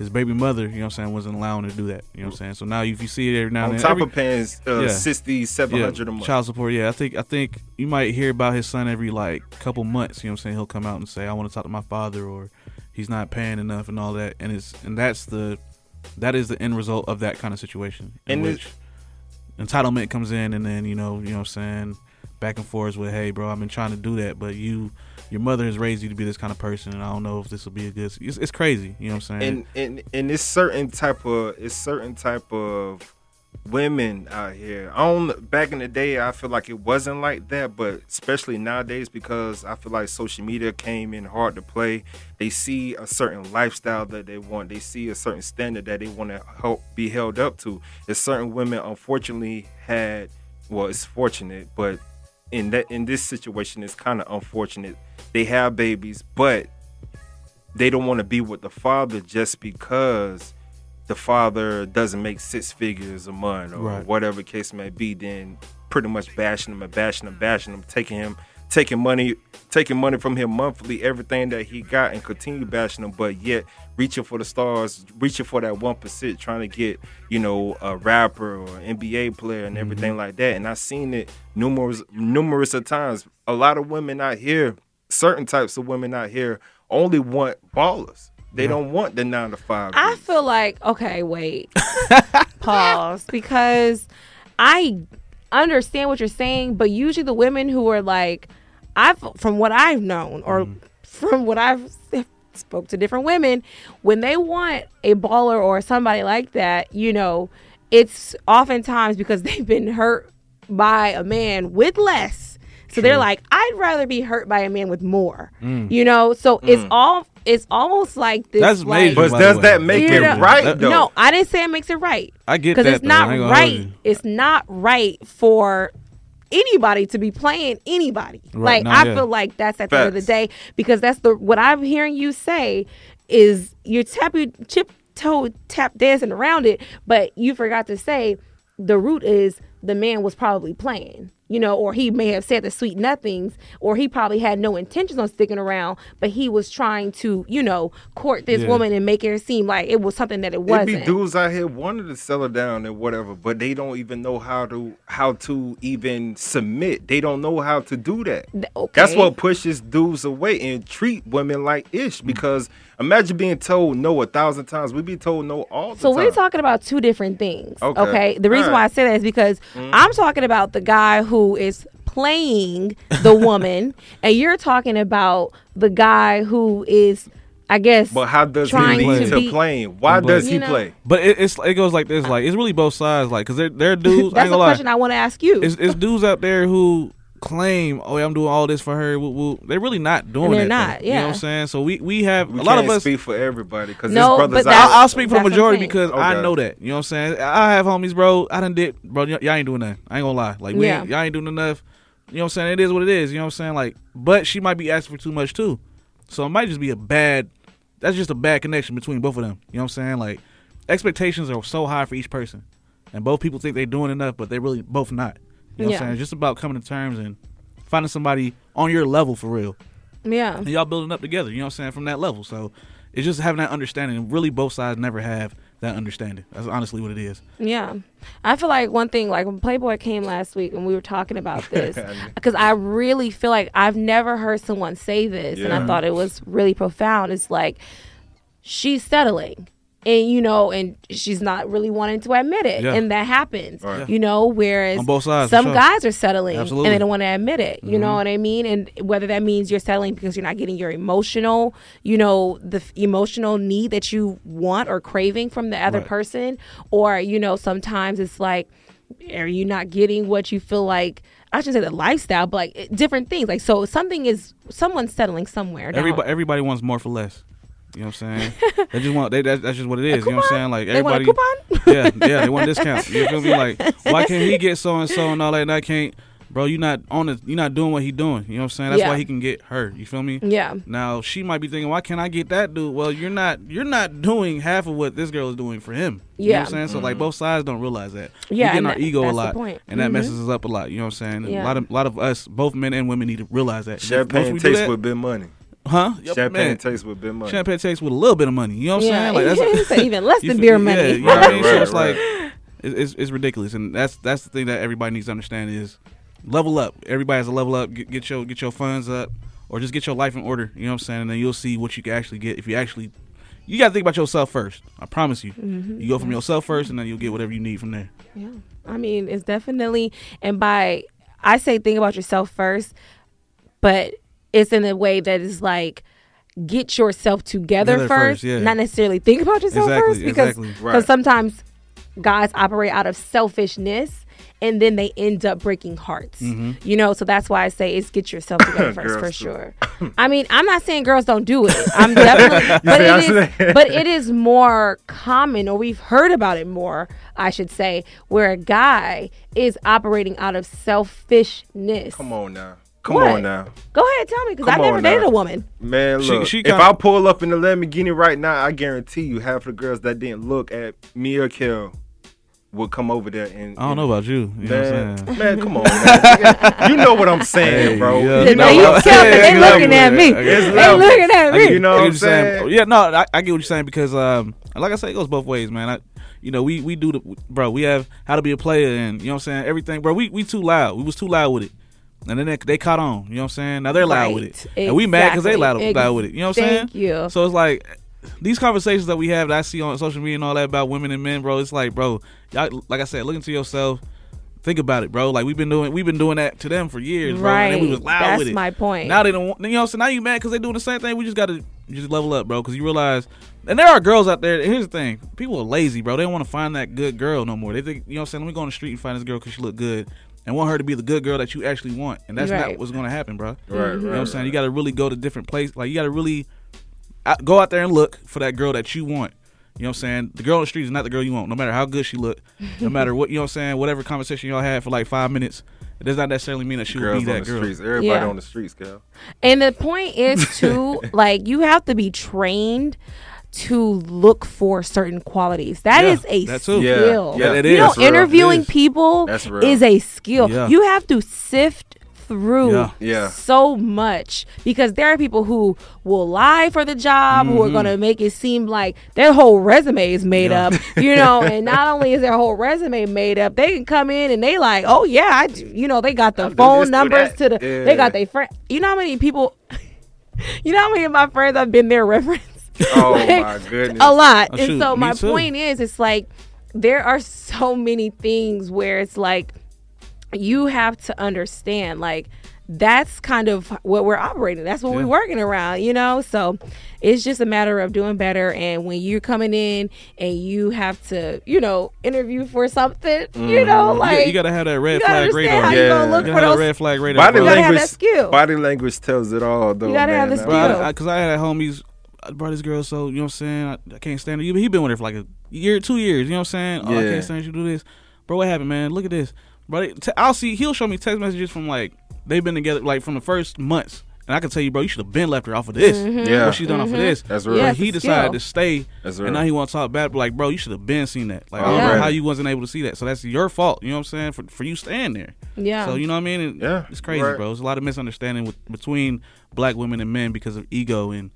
his baby mother, you know what I'm saying, wasn't allowing him to do that. You know what I'm saying? So now if you see it every now On and then, top every- of paying, uh, 60, 700 a month. Child support, yeah. I think I think you might hear about his son every like couple months, you know what I'm saying? He'll come out and say, I want to talk to my father or he's not paying enough and all that. And it's and that's the that is the end result of that kind of situation. In And which entitlement comes in and then, you know, you know what I'm saying, back and forth with, Hey bro, I've been trying to do that, but you your mother has raised you to be this kind of person and I don't know if this will be a good it's, it's crazy, you know what I'm saying? and and and it's certain type of it's certain type of women out here. On back in the day I feel like it wasn't like that, but especially nowadays because I feel like social media came in hard to play. They see a certain lifestyle that they want. They see a certain standard that they want to help be held up to. There's certain women unfortunately had well, it's fortunate, but in that in this situation it's kind of unfortunate. They have babies, but they don't want to be with the father just because the father doesn't make six figures a month or Right. whatever case may be then pretty much bashing him and bashing him bashing him taking him taking money taking money from him monthly everything that he got and continue bashing him but yet reaching for the stars reaching for that 1% trying to get you know a rapper or nba player and mm-hmm. everything like that. And i've seen it numerous numerous of times. A lot of women out here certain types of women out here only want ballers. They don't want the nine to five i feel like okay wait. Pause. Because i understand what you're saying but usually the women who are like i've from what i've known or from what i've spoke to different women when they want a baller or somebody like that you know it's oftentimes because they've been hurt by a man with less so they're like i'd rather be hurt by a man with more Mm. you know so it's Mm. all it's almost like this That's like, major, But does way. that make you it know- right, though? no i didn't say it makes it right I get it. because it's though. not I ain't gonna hold right it's not right for anybody to be playing anybody. Right, like no, i yeah. feel like that's at the end of the day because that's the what i'm hearing you say is you're tap chip toe tap dancing around it but you forgot to say the root is the man was probably playing you know or he may have said the sweet nothings or he probably had no intentions on sticking around but he was trying to you know court this Yeah. woman and make it seem like it was something that it It wasn't be dudes out here wanted to settle down and whatever, but they don't even know how to how to even submit. They don't know how to do that. That's what pushes dudes away and treat women like ish. Because imagine being told no a thousand times. We be told no all the So time. So we're talking about two different things. Okay. Okay. The reason All why I say that is because Mhm. I'm talking about the guy who is playing the woman, and you're talking about the guy who is, I guess, but how does he trying lead to to, playing? Why does he You know- play? But it, it's it goes like this, like it's really both sides, like because there there are dudes. I That's ain't the gonna lie. question I want to ask you. It's, it's dudes out there who claim, "Oh, yeah, I'm doing all this for her." Woo, woo. They're really not doing it. they're that. though. not, You know what. I'm saying? So we we have We a lot of us speak for everybody because No, brothers but out. I'll, I'll speak for the That's what I'm majority saying. because I know that. You know what I'm saying? I have homies, bro. I done did, bro. y- y'all ain't doing nothing. I ain't gonna lie. Like we, Yeah. ain't, y'all ain't doing enough. You know what I'm saying? It is what it is. You know what I'm saying? Like, but she might be asking for too much too. So it might just be a bad. That's just a bad connection between both of them. You know what I'm saying? Like, expectations are so high for each person, and both people think they're doing enough, but they really both not. You know what I'm saying? It's just about coming to terms and finding somebody on your level for real. Yeah. And y'all building up together. You know what I'm saying? From that level. So it's just having that understanding. And really, both sides never have that understanding. That's honestly what it is. Yeah. I feel like one thing, like when Playboy came last week and we were talking about this, because I really feel like I've never heard someone say this, and I thought it was really profound. It's like she's settling. And you know, and she's not really wanting to admit it, Yeah. and that happens. Right. You know, whereas sides, some sure. guys are settling Absolutely. and they don't want to admit it. You know Mhm. what I mean? And whether that means you're settling because you're not getting your emotional, you know, the f- emotional need that you want or craving from the other Right. person, or you know, sometimes it's like, are you not getting what you feel like? I shouldn't say the lifestyle, but like different things. Like so, something is someone's settling somewhere. Everybody, everybody wants more for less. You know what I'm saying? they just want they that, that's just what it is. You know what I'm saying? Like They want a everybody, yeah, yeah, they want a discount. You feel me? Like why can't he get so and so and all that? And I can't, bro. You're not on it. You're not doing what he doing. You know what I'm saying? That's Yeah. why he can get her. You feel me? Yeah. Now she might be thinking, why can't I get that dude? Well, you're not. You're not doing half of what this girl is doing for him. You know Yeah. what I'm saying? So like both sides don't realize that. Yeah, we get in and our that- ego a that's the lot, point. and that Mhm. messes us up a lot. You know what I'm saying? Yeah. A lot of a lot of us, both men and women, need to realize that. Once Champagne we do tastes that- with big money. Huh? Yup, Champagne man. tastes with big money. Champagne tastes with a little bit of money. You know what I'm Yeah, saying? Like he said even less than feel- beer Yeah, money. you know what I mean? Right, so it's right, like it's it's ridiculous, and that's that's the thing that everybody needs to understand is level up. Everybody has to level up. Get, get your get your funds up, or just get your life in order. You know what I'm saying? And then you'll see what you can actually get if you actually. You got to think about yourself first. I promise you. Mhm. You go from yourself first, and then you'll get whatever you need from there. Yeah. I mean, it's definitely, and by, I say think about yourself first, but it's in a way that is like, get yourself together, Together first, first, yeah. not necessarily think about yourself Exactly, first, because exactly. because Right. sometimes guys operate out of selfishness. And then they end up breaking hearts, Mhm. you know. So that's why I say it's get yourself together first, for sure. I mean, I'm not saying girls don't do it. I'm definitely, but see it what I'm is, saying? but it is more common, or we've heard about it more, I should say, where a guy is operating out of selfishness. Come on now. Come What? on now. Go ahead, tell me, because I Come never dated a woman. Man, look. she if kinda- I pull up in the Lamborghini right now, I guarantee you half the girls that didn't look at me or Kel would come over there and. I don't know about you. You know what I'm Man, saying? man, come on, man. you know what I'm saying, Hey, bro. yeah. You know Now you what I'm saying. they It's looking at me. They levels. looking at me. You know what I'm saying. saying? Yeah, no, I, I get what you're saying because, um, like I said, it goes both ways, man. I, you know, we we do the, bro. We have how to be a player, and you know what I'm saying. Everything, bro. We we too loud. We was too loud with it, and then they, they caught on. You know what I'm saying. Now they're loud with it, Right. and we mad because they loud, Exactly. loud with it. You know what I'm saying. Thank you. So it's like these conversations that we have that I see on social media and all that about women and men, bro. It's like, bro, y'all, like I said, look into yourself. Think about it, bro. Like we've been doing, we've been doing that to them for years, bro. And then we was loud That's with it. my point. Now they don't, want, you know. what I'm saying? now you mad because they doing the same thing. We just gotta just level up, bro. Because you realize, and there are girls out there. Here's the thing: people are lazy, bro. They don't want to find that good girl no more. They think, you know, what I'm saying, let me go on the street and find this girl because she look good, and want her to be the good girl that you actually want, and that's Right. not what's gonna happen, bro. Right, mm-hmm. You know what I'm right, saying? You got to really go to different places. Like you got to really out, go out there and look for that girl that you want. You know what I'm saying? The girl on the street is not the girl you want, no matter how good she look, no matter what you know what I'm saying, whatever conversation y'all had for like five minutes, it does not necessarily mean that she will Girls be on that the girl. streets. Everybody Yeah. on the streets, girl. And the point is too, like you have to be trained to look for certain qualities. That Yeah, is a that too. Yeah, skill. yeah, it you is. know, That's interviewing It is. people That's is a skill. Yeah. You have to sift through Yeah. Yeah. so much because there are people who will lie for the job who are Mhm. going to make it seem like their whole resume is made Yeah. up you know and not only is their whole resume made up they can come in and they like oh yeah I do. you know they got the do phone this, numbers to the they got their friend you know how many people you know how many of my friends I've been their reference Oh Like, my goodness. a lot. Oh, and so me my too. point is, it's like there are so many things where it's like you have to understand, like that's kind of what we're operating. That's what Yeah. we're working around, you know. So it's just a matter of doing better. And when you're coming in and you have to, you know, interview for something, you mm-hmm. know, like you, gotta have that red flag understand radar. how you gonna Yeah. look You for gotta have those. that red flag radar. Body bro. gotta have language. that skill. Body language tells it all, though. You gotta have man. the Bro, I, skill. I, Cause I had homies, I brought this girl, so you know what I'm saying. I, I can't stand her. He been with her for like a year, two years. You know what I'm saying? Oh, I can't stand you do this, bro. What happened, man? Look at this, bro. T- I'll see. He'll show me text messages from like they've been together like from the first months. And I can tell you, bro, you should have been left her off of this. Mhm. Yeah. what she's done off of Mhm. this. That's real. But Yeah, he decided skill. to stay, That's and now he want to talk bad. But like, bro, you should have been seen that. Like, I don't Already. know how you wasn't able to see that. So that's your fault. You know what I'm saying? For for you staying there. Yeah. So you know what I mean? And Yeah, It's crazy, right. bro. There's a lot of misunderstanding with, between black women and men because of ego and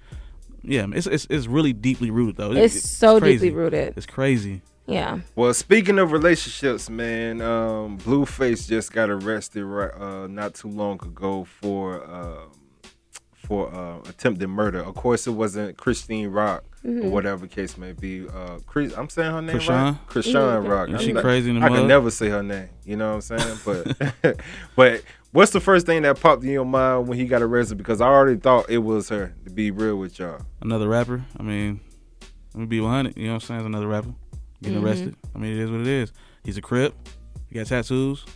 yeah, it's it's, it's really deeply rooted though. It- It's so crazy. deeply rooted. It's crazy. Yeah. Well, speaking of relationships, man, um, Blueface just got arrested right uh, not too long ago for um for uh, attempted murder. Of course, it wasn't Christine Rock or Mm-hmm. Mhm. whatever case may be. Uh, Chris, I'm saying her name Chrisean? right. Chrisean. Rock. Yeah, I'm she not- crazy in the I can never say her name. You know what I'm saying? But but what's the first thing that popped in your mind when he got arrested? Because I already thought it was her. To be real with y'all. Another rapper. I mean, let me be 100. You know what I'm saying? It's another rapper getting Mhm. arrested. I mean, it is what it is. He's a crip. He got tattoos.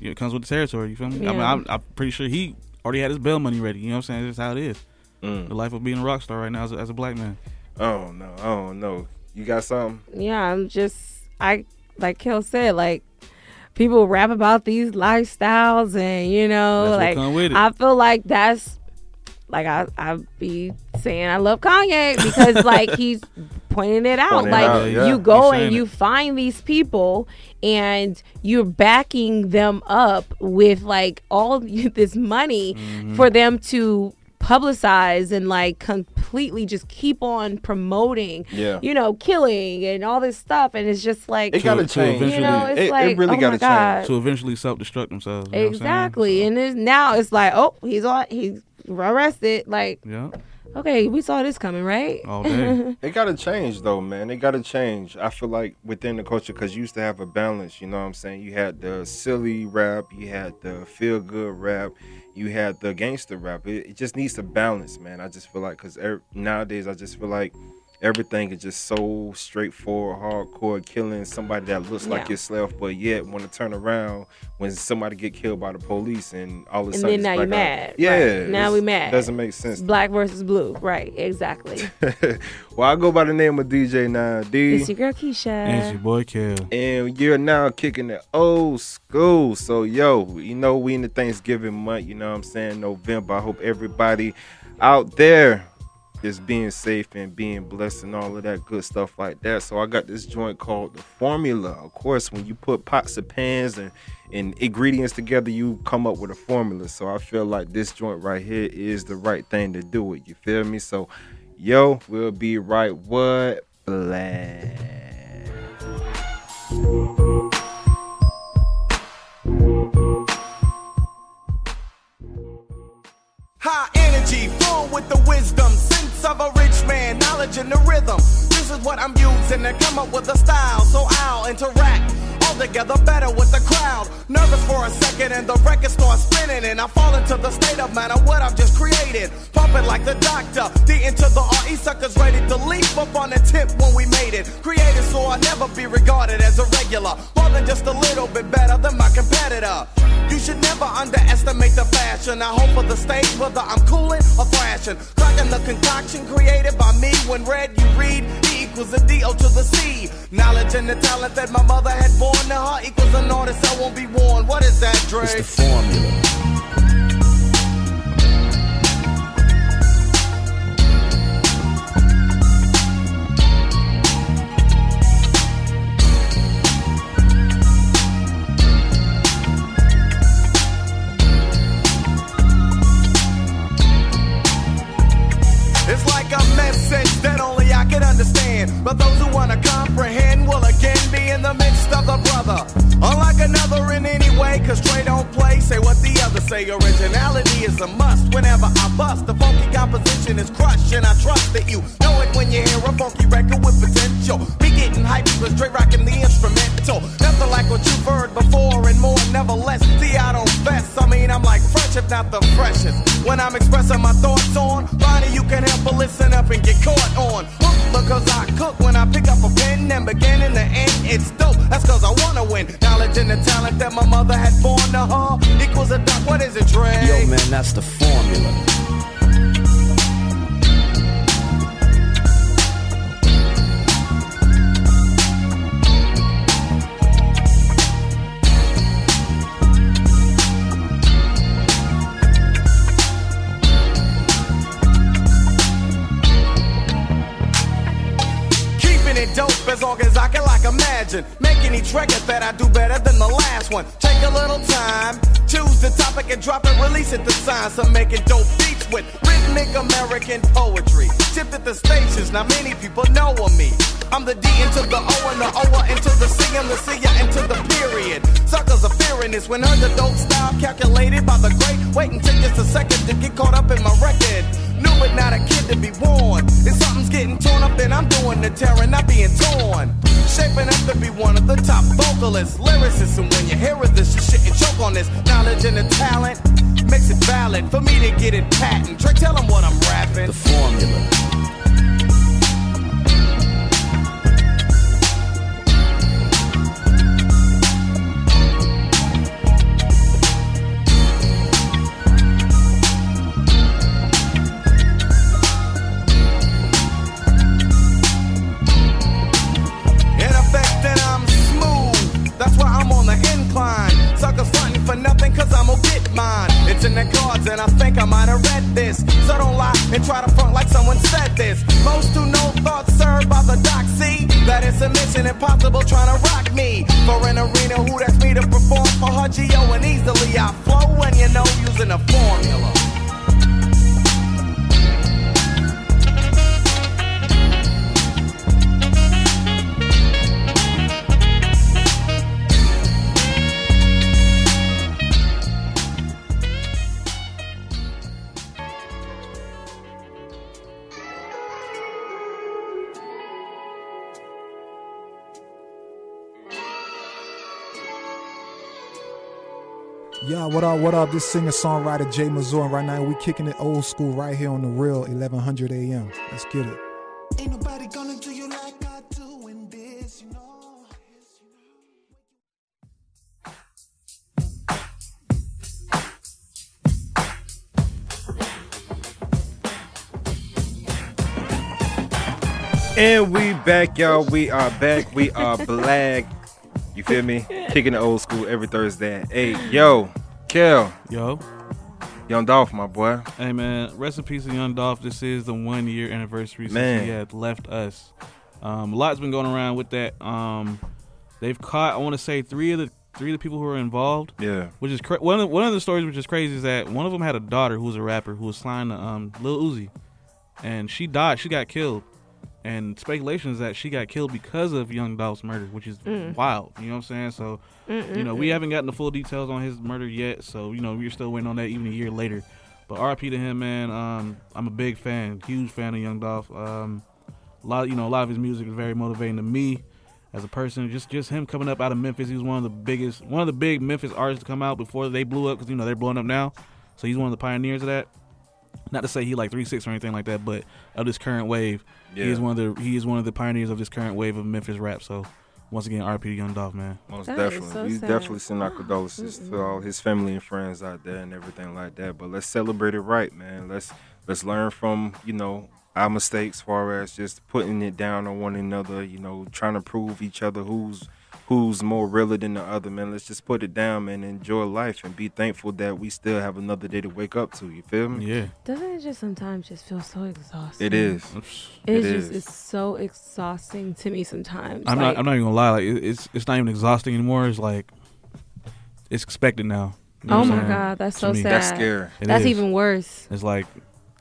It comes with the territory. You feel me? I mean, I'm, I'm pretty sure he already had his bail money ready. You know what I'm saying? That's how it is. Mm. The life of being a rock star right now as a, as a black man. Oh no, oh don't. You got something? Yeah, I'm just I like Kel said, like people rap about these lifestyles and you know, That's like come with it. I feel like that's like I I be saying I love Kanye because like he's pointing it out. Pointing it like out, yeah. you go and you it. find these people and you're backing them up with like all this money Mm-hmm. for them to publicize and like completely just keep on promoting Yeah. you know killing and all this stuff and it's just like It gotta To- to change. you know it's It- it like really oh gotta my God. To eventually self destruct themselves. you know what I'm saying? exactly and it's, now it's like oh he's on he's arrested like Yeah. Okay we saw this coming right All day. it gotta change though, man. It gotta change. I feel like within the culture, because you used to have a balance. You know what I'm saying? You had the silly rap, you had the feel good rap, you had the gangster rap. It, it just needs to balance, man. I just feel like because er, nowadays, I just feel like everything is just so straightforward, hardcore, killing somebody that looks like yourself, but yet want to turn around when somebody get killed by the police and all of a and sudden then now you're black out. mad Yeah, right. now we mad Doesn't make sense. black versus blue right exactly well, I go by the name of DJ 9D. it's your girl Keisha And it's your boy Kel. and you're now kicking it old school. So, yo, you know, we in the Thanksgiving month, you know what I'm saying? November. I hope everybody out there is being safe and being blessed and all of that good stuff like that. So, I got this joint called The Formula. Of course, when you put pots and pans and, and ingredients together, you come up with a formula. So, I feel like this joint right here is the right thing to do it. You feel me? So, yo, we'll be right what? Black. High energy, full with the wisdom, of a rich man, knowledge and the rhythm. This is what I'm using to come up with a style, so I'll interact all together better with the crowd. Nervous for a second, and the record starts spinning, and I fall into the state of mind of what I've just created. Pumping like the doctor, D into the RE suckers ready to leap up on the tip when we made it. Created so I'll never be regarded as a regular, more than just a little bit better than my competitor. You should never underestimate the fashion. I hope for the stage, whether I'm cooling or thrashing. Cracking the concoction created by me. When red you read, equals a D-O to the C. Knowledge and the talent that my mother had born to her equals an artist I won't be worn. What is that, Dre? It's the formula. But those who wanna comprehend will again be in the midst of the brother. Unlike another in any way, cause Dre don't play. Say what the other say. Originality is a must. Whenever I bust, the funky composition is crushed. And I trust that you know it when you hear a funky record with potential. Be getting hyped because Dre rocking the instrumental. Nothing like what you've heard before and more, never less. See, I don't fess. I mean, I'm like fresh, if not the freshest. When I'm expressing my thoughts on, Bonnie, you can help but listen up and get caught on. When I I. Knowledge and the talent that my mother had born to her equals a duck. What is it, Dre? Yo, man, that's the formula. Each record that I do better than the last one. Take a little time, choose the topic and drop it, release it. The signs of making dope beats with rhythmic American poetry. Shifted the stations, now many people know of me. I'm the D into the O and the O into the C and the C into the period. Suckers are fearing this when underdog style calculated by the great. Wait until just a second to get caught up in my record. Knew it, not a kid to be warned. If something's getting torn up, then I'm doing the tearing, not being torn. Shaping up to be one of the top vocalists, lyricists, and when you hear of this, you shouldn't choke on this knowledge and the talent. Makes it valid for me to get it patent. Dre, tell them what I'm rapping. The formula. It's in the cards, and I think I might have read this. So don't lie and try to front like someone said this. Most who know thoughts served by the doc see that it's a mission impossible trying to rock me. For an arena, who that's me to perform for her Geo and easily I flow and you know using a formula. Yeah, what up, what up? This singer songwriter Jay Mazur, and right now we kicking it old school right here on the real 1100 AM. Let's get it. Ain't nobody gonna do you like I do in this, you know. And we back, y'all. We are back. We are black. You feel me? Kicking the old school every Thursday. Hey, yo, Kel. Yo. Young Dolph, my boy. Hey man, rest in peace to Young Dolph. This is the one year anniversary since Man. he had left us. Um, a lot's been going around with that. Um, they've caught, I want to say, three of the three of the people who were involved. Yeah. Which is cra- one of the, one of the stories which is crazy is that one of them had a daughter who was a rapper who was signed to um, Lil Uzi, and she died. She got killed, and speculation is that she got killed because of Young Dolph's murder, which is Mm. wild. You know what I'm saying? So, you know, we haven't gotten the full details on his murder yet. So, you know, we're still waiting on that even a year later. But RP to him, man. Um, I'm a big fan, huge fan of Young Dolph. Um, a lot, you know, a lot of his music is very motivating to me as a person. Just, just him coming up out of Memphis. He was one of the biggest, one of the big Memphis artists to come out before they blew up because you know they're blowing up now. So he's one of the pioneers of that. Not to say he like three six or anything like that, but of this current wave, he is one of the he is one of the pioneers of this current wave of Memphis rap. So once again, RP Young Dolph, man. Most That is definitely. so we sad. definitely send our condolences to all his family and friends out there and everything like that. But let's celebrate it right, man. Let's let's learn from, you know, our mistakes as far as just putting it down on one another, you know, trying to prove each other who's who's more realer than the other, man. Let's just put it down, man, and enjoy life and be thankful that we still have another day to wake up to. You feel me? Yeah. Doesn't it just sometimes just feel so exhausting? It is. It's It just is. it's so exhausting to me sometimes. I'm like, not. I'm not even gonna lie. Like it's it's not even exhausting anymore. It's like it's expected now. You know Oh my saying? God, that's so sad. That's scary. It That's is. even worse. It's like,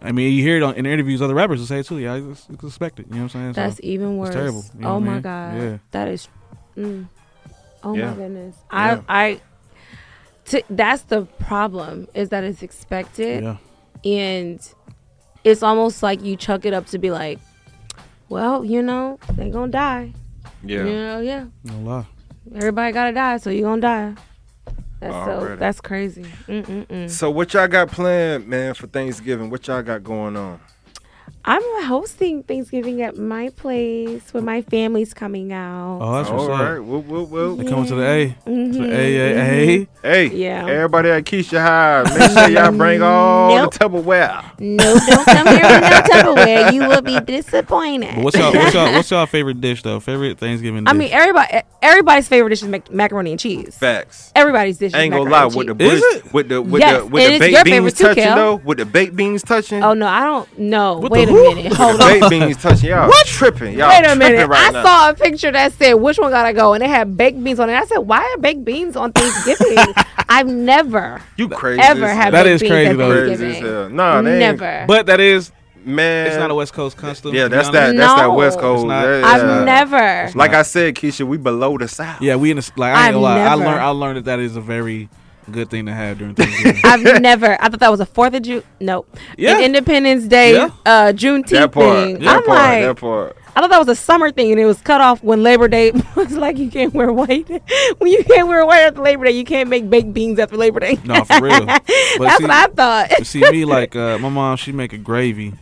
I mean, you hear it on, in interviews. Other rappers will say it too. Yeah, it's, it's expected. You know what I'm saying? So, That's even worse. It's terrible. you know oh what I my mean? god. Yeah. That is. Mm. Oh Yeah. my goodness. Yeah. I I. That's the problem is that it's expected, Yeah. and it's almost like you chuck it up to be like, well, you know, they gonna die. Yeah. You know, yeah. No lie. Everybody gotta die, so you gonna die. That's so. That's crazy. Mm-mm-mm. So what y'all got planned, man, for Thanksgiving? What y'all got going on? I'm hosting Thanksgiving at my place when my family's coming out. Oh, that's what's All up. right. Whoop, whoop, whoop. They coming to the A. To the Mhm, A, A, mhm. A. Hey, Yeah. everybody at Keisha High, make sure y'all bring all Nope. the Tupperware. No, don't come here with no Tupperware. You will be disappointed. But what's y'all, what's y'all, what's y'all favorite dish though? Favorite Thanksgiving dish? I mean, everybody, everybody's favorite dish is mac- macaroni and cheese. Facts. Everybody's dish. I ain't is gonna macaroni lie, and with the cheese. bush, with the with Yes, the with and the it's baked your beans favorite too, touching Kel. though, with the baked beans touching. Oh no, I don't know. With Wait the a minute. Hold on. Baked beans touching y'all. What? Tripping. Y'all Wait a tripping minute. right I now. saw a picture that said which one gotta go, and it had baked beans on it. I said, "Why are baked beans on Thanksgiving?" I've never, You crazy. ever as had That baked is beans crazy, at though. Crazy as Thanksgiving. hell. Nah, they ain't- never. But that is Man, it's not a West Coast custom. Yeah, that's that. That's that West Coast. Not- that- I've never. Like I said, Keisha, we below the South. Yeah, we in the like. I ain't I've gonna lie. I learned. I learned that that is a very good thing to have during Thanksgiving. I've never. I thought that was a Fourth of June. Nope. Yeah. An Independence Day, Yeah. uh, Juneteenth That part. thing. That I'm part. like, that part. I thought that was a summer thing, and it was cut off when Labor Day was like you can't wear white. when you can't wear white after Labor Day, you can't make baked beans after Labor Day. no, for real. But That's see- what I thought. see, me like uh, my mom, she make a gravy.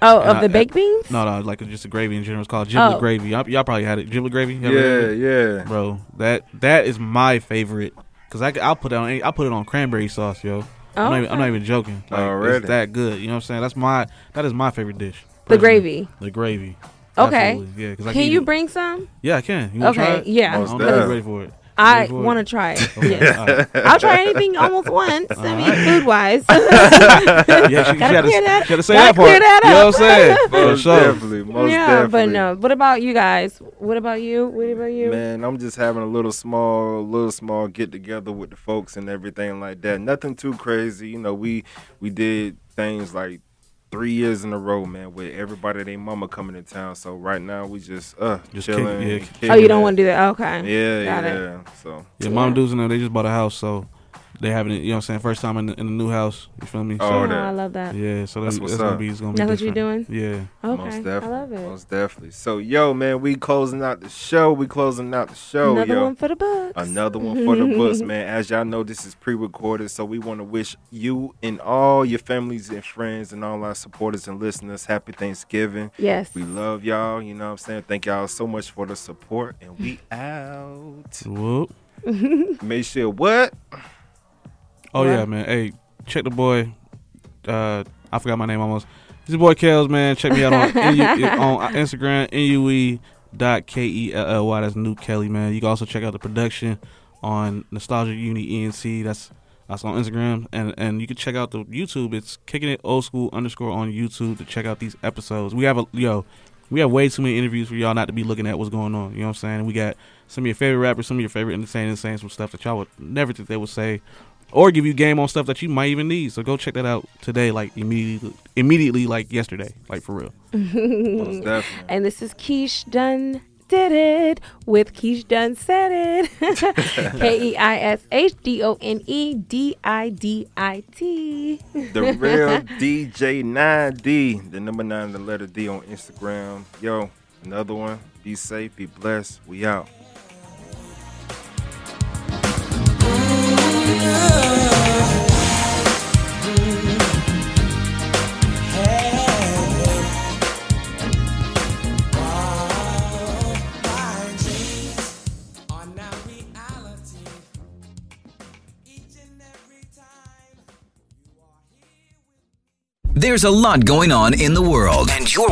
oh, And of I- the baked beans? No, no, like just a gravy in general. It's called giblet Oh. gravy. Y'all, y'all probably had it. Giblet gravy. Yeah, yeah. bro. That that is my favorite because I will put it on. I'll put it on cranberry sauce, yo. I'm, not even, I'm not even joking. Like, Already. It's that good. You know what I'm saying? That's my that is my favorite dish. The gravy. The gravy. Okay. Absolutely. Yeah. 'cause I Can eat you it. bring some? Yeah, I can. You Okay, Try it? yeah. I don't Most know if you're definitely. ready for it. I Ready for it? want to try it. Okay, Yes. alright. I'll try anything almost once. I mean, food wise. Yeah, she, she had to, clear that- she had to say gotta that part. clear that You know what I'm saying? For Most sure. definitely. Most yeah, definitely. but no. What about you guys? What about you? What about you? Man, I'm just having a little small, little small get together with the folks and everything like that. Nothing too crazy. You know, we we did things like three years in a row, man, with everybody they mama coming to town. So right now we just uh Just chilling. kick- yeah. and Oh, you don't want to do that? Okay. Yeah, Got it. yeah. So Yeah, mom dudes in there, they just bought a house, so they having it. You know what I'm saying? First time in the, in the new house. You feel me? Oh, so, Oh, that- I love that. yeah. So That's that's, what's that's gonna be. It's gonna be. That's what you're doing? Yeah. Okay. most I definitely, love it. most definitely. So yo, man, we closing out the show. We closing out the show, Another yo. one for the books. Another one for the books, man. As y'all know, this is pre-recorded, so we want to wish you and all your families and friends and all our supporters and listeners happy Thanksgiving. Yes. We love y'all. You know what I'm saying? Thank y'all so much for the support, and we out. Whoop. Make sure what? Oh yeah, man. Hey, check the boy. Uh, I forgot my name almost. This is boy Kels, man. Check me out on on Instagram, nue dot k e l l y. That's New Kelly, man. You can also check out the production on Nostalgia Uni ENC. That's that's on Instagram, and and you can check out the YouTube. It's kicking it old school underscore on YouTube to check out these episodes. We have a yo. We have way too many interviews for y'all not to be looking at what's going on. You know what I'm saying? We got some of your favorite rappers, some of your favorite entertainers saying some stuff that y'all would never think they would say or give you game on stuff that you might even need. So go check that out today, like immediately, immediately, like yesterday, like for real. And this is Keish Dunn did it with Keish Dunn said it. K E I S H D O N E D I D I T. The real DJ 9D, the number nine, the letter D on Instagram. Yo, another one. Be safe, be blessed. We out. There's a lot going on in the world, and you're